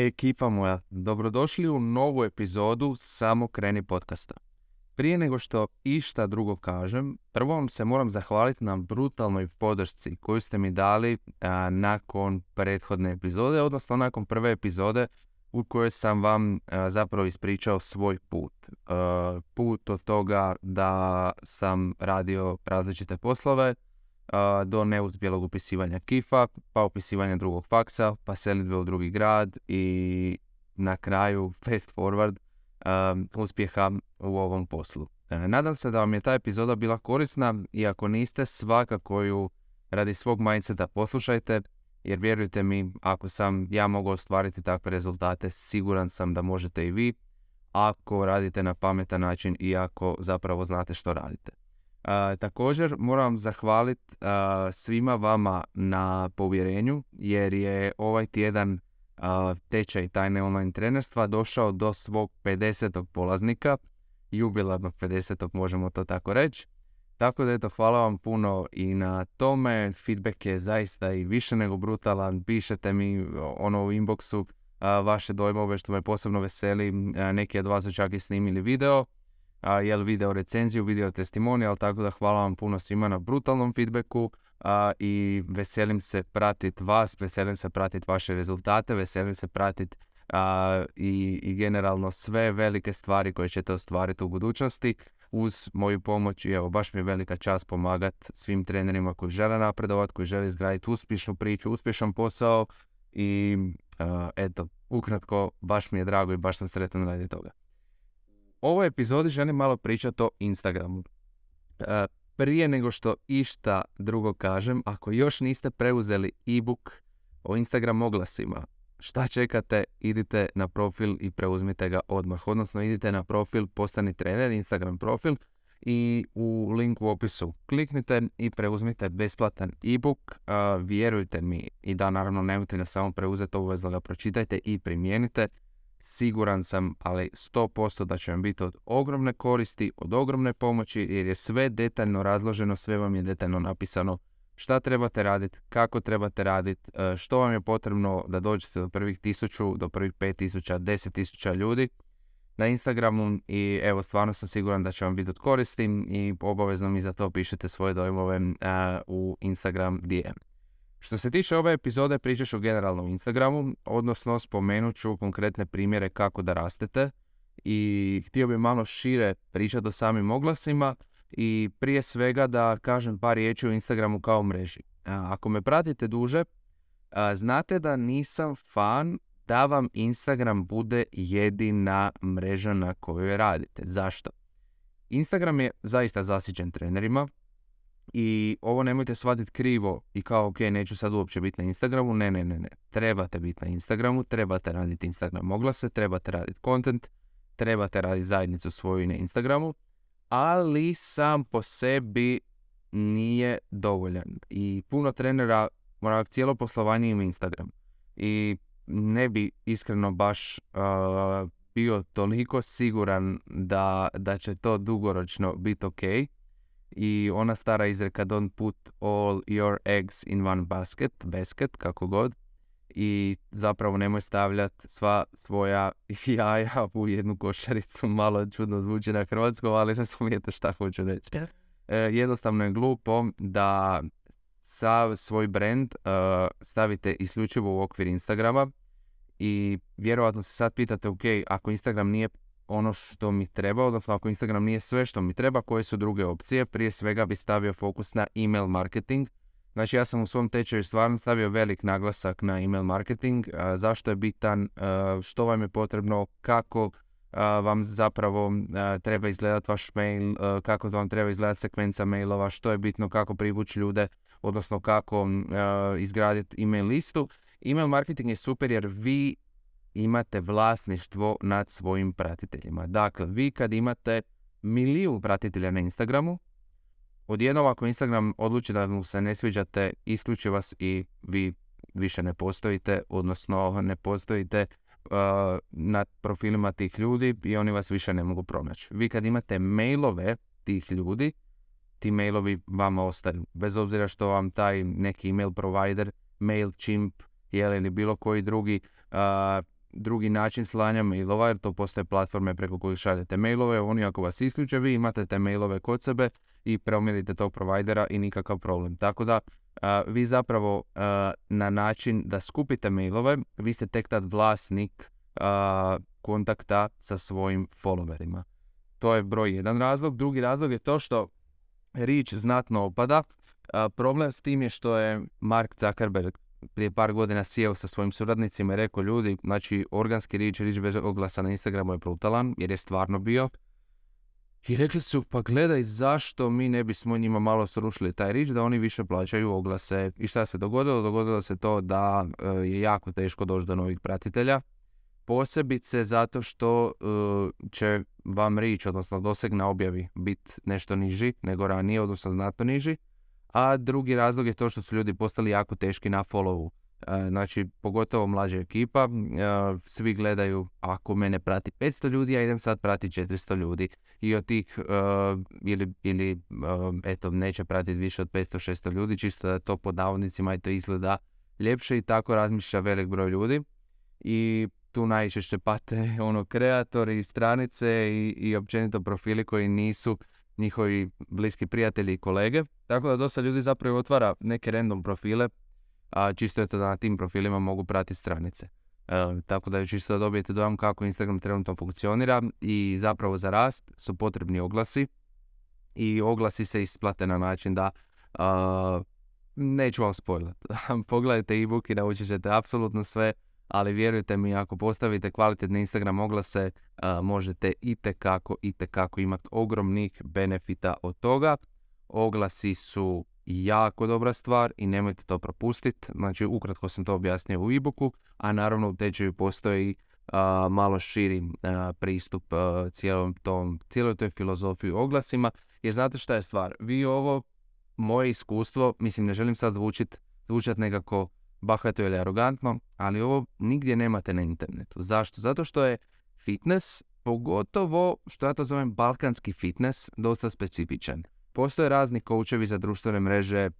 Ekipa moja, dobrodošli u novu epizodu Samo kreni podcasta. Prije nego što išta drugo kažem, prvo vam se moram zahvaliti na brutalnoj podršci koju ste mi dali nakon prethodne epizode, odnosno nakon prve epizode u kojoj sam vam zapravo ispričao svoj put. put od toga da sam radio različite poslove, do neuspjelog upisivanja kifa, pa upisivanja drugog faksa, pa selitbe u drugi grad i na kraju fast forward uspjeha u ovom poslu. E, nadam se da vam je ta epizoda bila korisna i ako niste, svakako ju radi svog mindseta poslušajte, jer vjerujte mi, ako sam ja mogao ostvariti takve rezultate, siguran sam da možete i vi, ako radite na pametan način i ako zapravo znate što radite također moram zahvaliti svima vama na povjerenju jer je ovaj tjedan tečaj tajne online trenerstva došao do svog 50. polaznika, jubilarnog 50. možemo to tako reći. Tako da eto, hvala vam puno i na tome, feedback je zaista i više nego brutalan, pišete mi ono u inboxu vaše dojmove što me posebno veseli, neki od vas su čak i snimili video a, jel video recenziju, video testimonijal, tako da hvala vam puno svima na brutalnom feedbacku a, i veselim se pratiti vas, veselim se pratiti vaše rezultate, veselim se pratiti i, i generalno sve velike stvari koje ćete ostvariti u budućnosti. Uz moju pomoć i evo baš mi je velika čast pomagati svim trenerima koji žele napredovati, koji žele izgraditi uspješnu priču, uspješan posao i eto, ukratko, baš mi je drago i baš sam sretan radi toga ovoj epizodi želim malo pričati o Instagramu. E, prije nego što išta drugo kažem, ako još niste preuzeli e-book o Instagram oglasima, šta čekate, idite na profil i preuzmite ga odmah. Odnosno idite na profil Postani trener, Instagram profil i u link u opisu kliknite i preuzmite besplatan e-book. Uh, vjerujte mi i da naravno nemojte ga samo preuzeti, obvezno ga pročitajte i primijenite siguran sam, ali 100% da će vam biti od ogromne koristi, od ogromne pomoći, jer je sve detaljno razloženo, sve vam je detaljno napisano šta trebate raditi, kako trebate raditi, e, što vam je potrebno da dođete do prvih tisuću, do prvih pet tisuća, deset tisuća ljudi na Instagramu i evo stvarno sam siguran da će vam biti od koristi i obavezno mi za to pišete svoje dojmove e, u Instagram DM. Što se tiče ove epizode, pričaš o generalnom Instagramu, odnosno spomenut ću konkretne primjere kako da rastete i htio bih malo šire pričati o samim oglasima i prije svega da kažem par riječi o Instagramu kao mreži. Ako me pratite duže, znate da nisam fan da vam Instagram bude jedina mreža na kojoj radite. Zašto? Instagram je zaista zasićen trenerima, i ovo nemojte shvatiti krivo i kao ok, neću sad uopće biti na Instagramu. Ne, ne, ne, ne. Trebate biti na Instagramu, trebate raditi Instagram oglase, trebate raditi content, trebate raditi zajednicu svoju na Instagramu, ali sam po sebi nije dovoljan. I puno trenera, mora cijelo poslovanje ima Instagram. I ne bi iskreno baš bio toliko siguran da, da će to dugoročno biti ok i ona stara izreka don't put all your eggs in one basket, basket, kako god. I zapravo nemoj stavljati sva svoja jaja u jednu košaricu. Malo čudno zvuči na hrvatskom, ali razumijete šta hoću reći. E, jednostavno je glupo da sav svoj brand uh, stavite isključivo u okvir Instagrama i vjerojatno se sad pitate, ok, ako Instagram nije ono što mi treba, odnosno ako Instagram nije sve što mi treba, koje su druge opcije. Prije svega bi stavio fokus na email marketing. Znači ja sam u svom tečaju stvarno stavio velik naglasak na email marketing. zašto je bitan, što vam je potrebno, kako vam zapravo treba izgledati vaš mail, kako vam treba izgledati sekvenca mailova, što je bitno, kako privući ljude, odnosno kako izgraditi email listu. Email marketing je super jer vi imate vlasništvo nad svojim pratiteljima. Dakle, vi kad imate milijun pratitelja na Instagramu, odjednom ako Instagram odluči da mu se ne sviđate, isključi vas i vi više ne postojite, odnosno ne postojite uh, nad profilima tih ljudi i oni vas više ne mogu pronaći. Vi kad imate mailove tih ljudi, ti mailovi vama ostaju. Bez obzira što vam taj neki email provider, MailChimp ili bilo koji drugi uh, drugi način slanja mailova, jer to postoje platforme preko kojih šaljete mailove. Oni ako vas isključe, vi imate te mailove kod sebe i preumjerite tog provajdera i nikakav problem. Tako da vi zapravo na način da skupite mailove, vi ste tek tad vlasnik kontakta sa svojim followerima. To je broj jedan razlog. Drugi razlog je to što Reach znatno opada. problem s tim je što je Mark Zuckerberg prije par godina sjeo sa svojim suradnicima i rekao ljudi, znači organski rič, rič bez oglasa na Instagramu je brutalan, jer je stvarno bio. I rekli su, pa gledaj zašto mi ne bismo njima malo srušili taj rič, da oni više plaćaju oglase. I šta se dogodilo? Dogodilo se to da e, je jako teško doći do novih pratitelja. Posebice zato što e, će vam rič, odnosno doseg na objavi, biti nešto niži nego ranije, odnosno znatno niži a drugi razlog je to što su ljudi postali jako teški na followu. E, znači, pogotovo mlađa ekipa, e, svi gledaju, ako mene prati 500 ljudi, ja idem sad prati 400 ljudi. I od tih, e, ili, ili eto, neće pratiti više od 500-600 ljudi, čisto da to pod navodnicima i to izgleda ljepše i tako razmišlja velik broj ljudi. I tu najčešće pate ono kreatori, stranice i, i općenito profili koji nisu njihovi bliski prijatelji i kolege. Tako da dosta ljudi zapravo otvara neke random profile, a čisto je to da na tim profilima mogu pratiti stranice. E, tako da je čisto da dobijete dojam kako Instagram trenutno funkcionira i zapravo za rast su potrebni oglasi i oglasi se isplate na način da neću vam spojlat. Pogledajte e-book i naučit ćete apsolutno sve ali vjerujte mi ako postavite kvalitetne Instagram oglase možete itekako, itekako imati ogromnih benefita od toga. Oglasi su jako dobra stvar i nemojte to propustiti. Znači ukratko sam to objasnio u e-booku, a naravno u tečaju postoji malo širi pristup cijelom tom, cijeloj toj filozofiji oglasima. Jer znate šta je stvar? Vi ovo, moje iskustvo, mislim ne želim sad zvučit, zvučat nekako bahato ili arogantno, ali ovo nigdje nemate na internetu. Zašto? Zato što je fitness, pogotovo što ja to zovem balkanski fitness, dosta specifičan. Postoje razni koučevi za društvene mreže, e,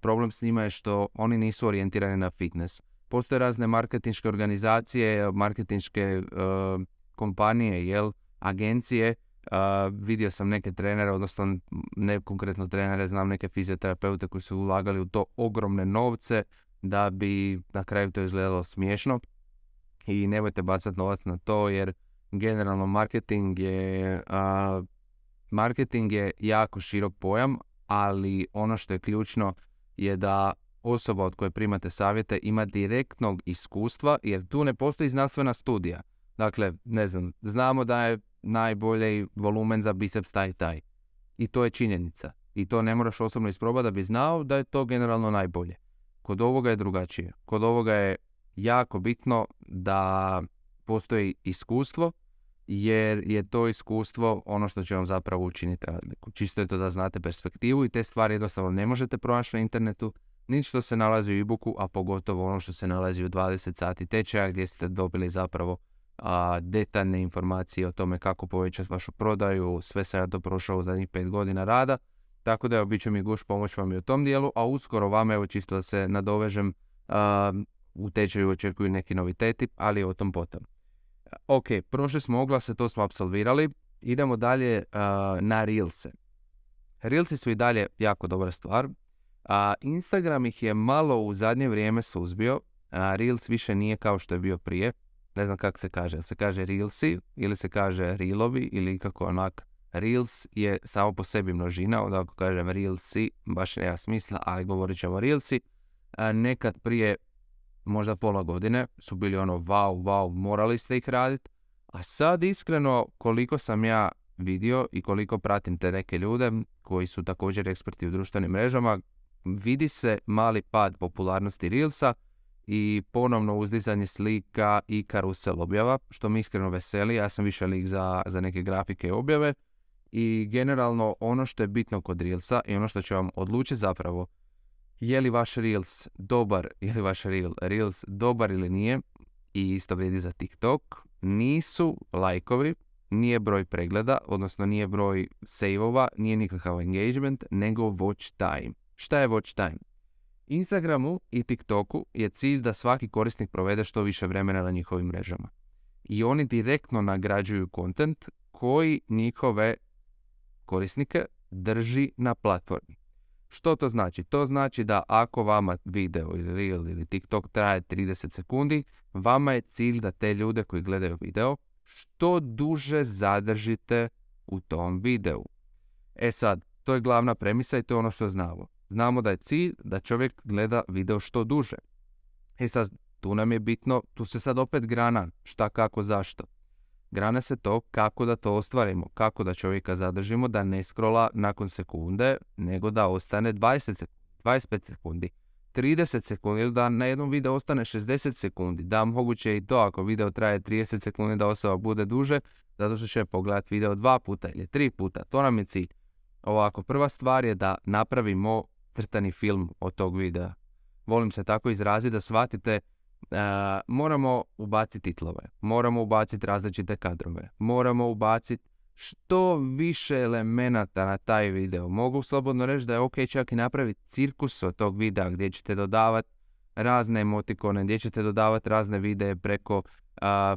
problem s njima je što oni nisu orijentirani na fitness. Postoje razne marketinške organizacije, marketinške uh, kompanije, jel, agencije, uh, vidio sam neke trenere, odnosno ne konkretno trenere, znam neke fizioterapeute koji su ulagali u to ogromne novce, da bi na kraju to izgledalo smiješno i nemojte bacati novac na to jer generalno marketing je a, marketing je jako širok pojam, ali ono što je ključno je da osoba od koje primate savjete ima direktnog iskustva jer tu ne postoji znanstvena studija. Dakle, ne znam, znamo da je najbolji volumen za biceps taj taj. I to je činjenica. I to ne moraš osobno isprobati da bi znao da je to generalno najbolje. Kod ovoga je drugačije. Kod ovoga je jako bitno da postoji iskustvo, jer je to iskustvo ono što će vam zapravo učiniti razliku. Čisto je to da znate perspektivu i te stvari jednostavno ne možete pronaći na internetu, ni što se nalazi u e-booku, a pogotovo ono što se nalazi u 20 sati tečaja gdje ste dobili zapravo a, detaljne informacije o tome kako povećati vašu prodaju, sve sam ja to prošao u zadnjih 5 godina rada tako da bit mi guš pomoć vam i u tom dijelu, a uskoro vam evo čisto da se nadovežem u tečaju očekuju neki noviteti, ali o tom potom. Ok, prošli smo oglase, to smo apsolvirali. Idemo dalje na Reelse. Reelsi su i dalje jako dobra stvar. A Instagram ih je malo u zadnje vrijeme suzbio. A Reels više nije kao što je bio prije. Ne znam kako se kaže. Se kaže Reelsi ili se kaže Reelovi ili kako onak Reels je samo po sebi množina, onda ako kažem Reelsi, baš nema smisla, ali govorit ćemo Reelsi. Nekad prije možda pola godine su bili ono wow, wow, morali ste ih raditi. A sad iskreno koliko sam ja vidio i koliko pratim te neke ljude koji su također eksperti u društvenim mrežama, vidi se mali pad popularnosti Reelsa i ponovno uzdizanje slika i karusel objava, što mi iskreno veseli. Ja sam više lik za, za neke grafike i objave i generalno ono što je bitno kod Reelsa i ono što će vam odlučiti zapravo je li vaš Reels dobar, je li vaš Reel, Reels dobar ili nije i isto vrijedi za TikTok, nisu lajkovi, nije broj pregleda, odnosno nije broj saveova, nije nikakav engagement, nego watch time. Šta je watch time? Instagramu i TikToku je cilj da svaki korisnik provede što više vremena na njihovim mrežama. I oni direktno nagrađuju kontent koji njihove korisnike drži na platformi. Što to znači? To znači da ako vama video ili reel ili TikTok traje 30 sekundi, vama je cilj da te ljude koji gledaju video što duže zadržite u tom videu. E sad, to je glavna premisa i to je ono što znamo. Znamo da je cilj da čovjek gleda video što duže. E sad, tu nam je bitno, tu se sad opet grana šta, kako, zašto. Grana se to kako da to ostvarimo, kako da čovjeka zadržimo da ne scrolla nakon sekunde, nego da ostane 20 sekundi, 25 sekundi, 30 sekundi ili da na jednom videu ostane 60 sekundi. Da, moguće i to ako video traje 30 sekundi da osoba bude duže, zato što će pogledati video dva puta ili tri puta. To nam je cilj. Ovako, prva stvar je da napravimo crtani film od tog videa. Volim se tako izraziti da shvatite moramo ubaciti titlove, moramo ubaciti različite kadrove, moramo ubaciti što više elemenata na taj video. Mogu slobodno reći da je ok čak i napraviti cirkus od tog videa gdje ćete dodavati razne emotikone, gdje ćete dodavati razne videe preko,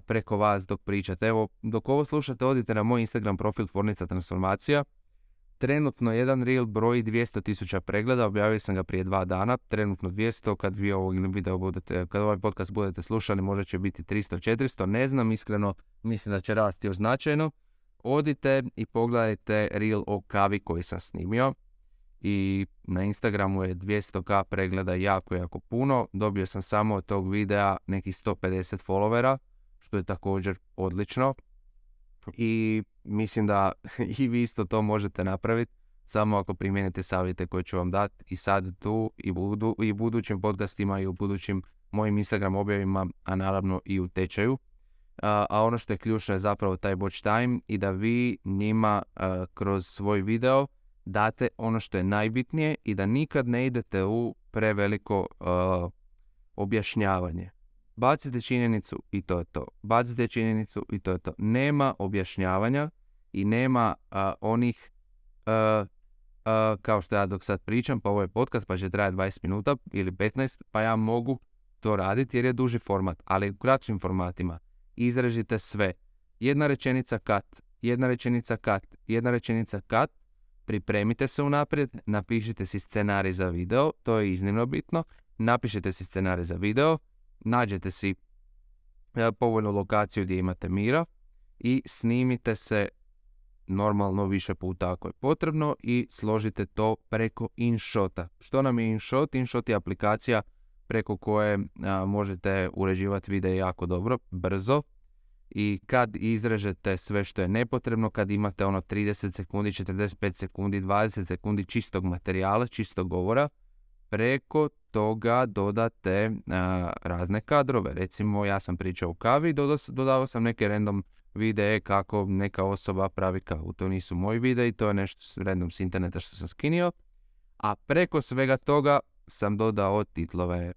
preko vas dok pričate. Evo, dok ovo slušate, odite na moj Instagram profil Tvornica Transformacija Trenutno jedan reel broji 200.000 pregleda, objavio sam ga prije dva dana, trenutno 200, kad vi ovog video budete, kad ovaj podcast budete slušali možda će biti 300-400, ne znam iskreno, mislim da će rasti još značajno. Odite i pogledajte reel o kavi koji sam snimio i na Instagramu je 200k pregleda jako, jako puno. Dobio sam samo od tog videa nekih 150 followera, što je također odlično i mislim da i vi isto to možete napraviti samo ako primijenite savjete koje ću vam dati i sad tu i, budu, i budućim podcastima i u budućim mojim Instagram objavima, a naravno i u tečaju. A, ono što je ključno je zapravo taj watch time i da vi njima kroz svoj video date ono što je najbitnije i da nikad ne idete u preveliko objašnjavanje. Bacite činjenicu i to je to. Bacite činjenicu i to je to. Nema objašnjavanja i nema onih kao što ja dok sad pričam, pa ovo je podcast pa će trajati 20 minuta ili 15, pa ja mogu to raditi jer je duži format, ali u kraćim formatima izražite sve. Jedna rečenica kat, jedna rečenica kat, jedna rečenica kat, pripremite se unaprijed, napišite si scenarij za video, to je iznimno bitno, napišite si scenarij za video, nađete si e, povoljnu lokaciju gdje imate mira i snimite se normalno više puta ako je potrebno i složite to preko InShota. Što nam je InShot? InShot je aplikacija preko koje možete uređivati video jako dobro, brzo i kad izrežete sve što je nepotrebno, kad imate ono 30 sekundi, 45 sekundi, 20 sekundi čistog materijala, čistog govora, preko toga dodate razne kadrove. Recimo, ja sam pričao u kavi, dodao sam neke random videe kako neka osoba pravi kavu. To nisu moji videi, to je nešto random s interneta što sam skinio. A preko svega toga sam dodao titlove.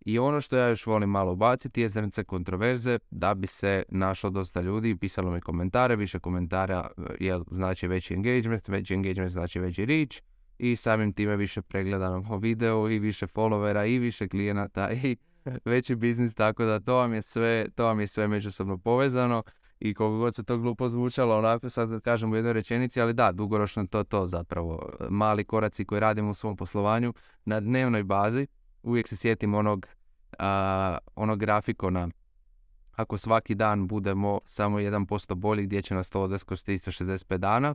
I ono što ja još volim malo baciti je zrnce kontroverze da bi se našlo dosta ljudi, pisalo mi komentare, više komentara je znači veći engagement, veći engagement znači veći reach i samim time više pregledano video i više followera i više klijenata i veći biznis, tako da to vam je sve, to vam je sve međusobno povezano i koliko god se to glupo zvučalo, onako sad kažem u jednoj rečenici, ali da, dugoročno to to zapravo. Mali koraci koje radimo u svom poslovanju na dnevnoj bazi, uvijek se sjetim onog, a, onog grafikona ako svaki dan budemo samo 1% bolji gdje će nas to odvesti kroz 365 dana,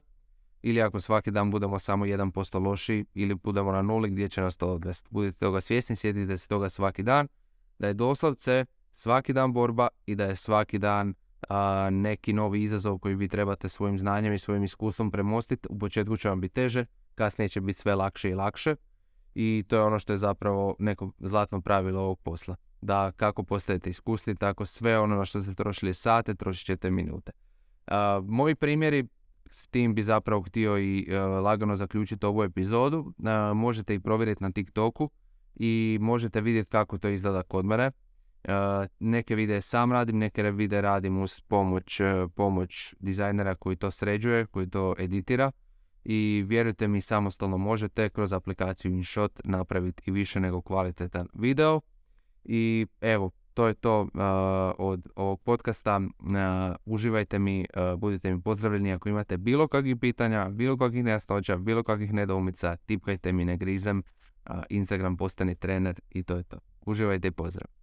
ili ako svaki dan budemo samo 1% loši ili budemo na nuli gdje će nas to odvesti. Budite toga svjesni, sjetite se toga svaki dan, da je doslovce svaki dan borba i da je svaki dan a, neki novi izazov koji vi trebate svojim znanjem i svojim iskustvom premostiti. U početku će vam biti teže, kasnije će biti sve lakše i lakše i to je ono što je zapravo neko zlatno pravilo ovog posla. Da kako postajete iskusni, tako sve ono na što ste trošili sate, trošit ćete minute. A, moji primjeri s tim bi zapravo htio i e, lagano zaključiti ovu epizodu. E, možete i provjeriti na TikToku i možete vidjeti kako to izgleda kod mene. E, neke videe sam radim, neke videe radim uz pomoć, pomoć dizajnera koji to sređuje, koji to editira. i vjerujte mi samostalno možete kroz aplikaciju InShot napraviti i više nego kvalitetan video. I evo, to je to uh, od ovog podcasta. Uh, uživajte mi, uh, budite mi pozdravljeni ako imate bilo kakvih pitanja, bilo kakvih nejasnoća, bilo kakvih nedoumica, tipkajte mi, ne grizem. Instagram postani trener i to je to. Uživajte i pozdrav.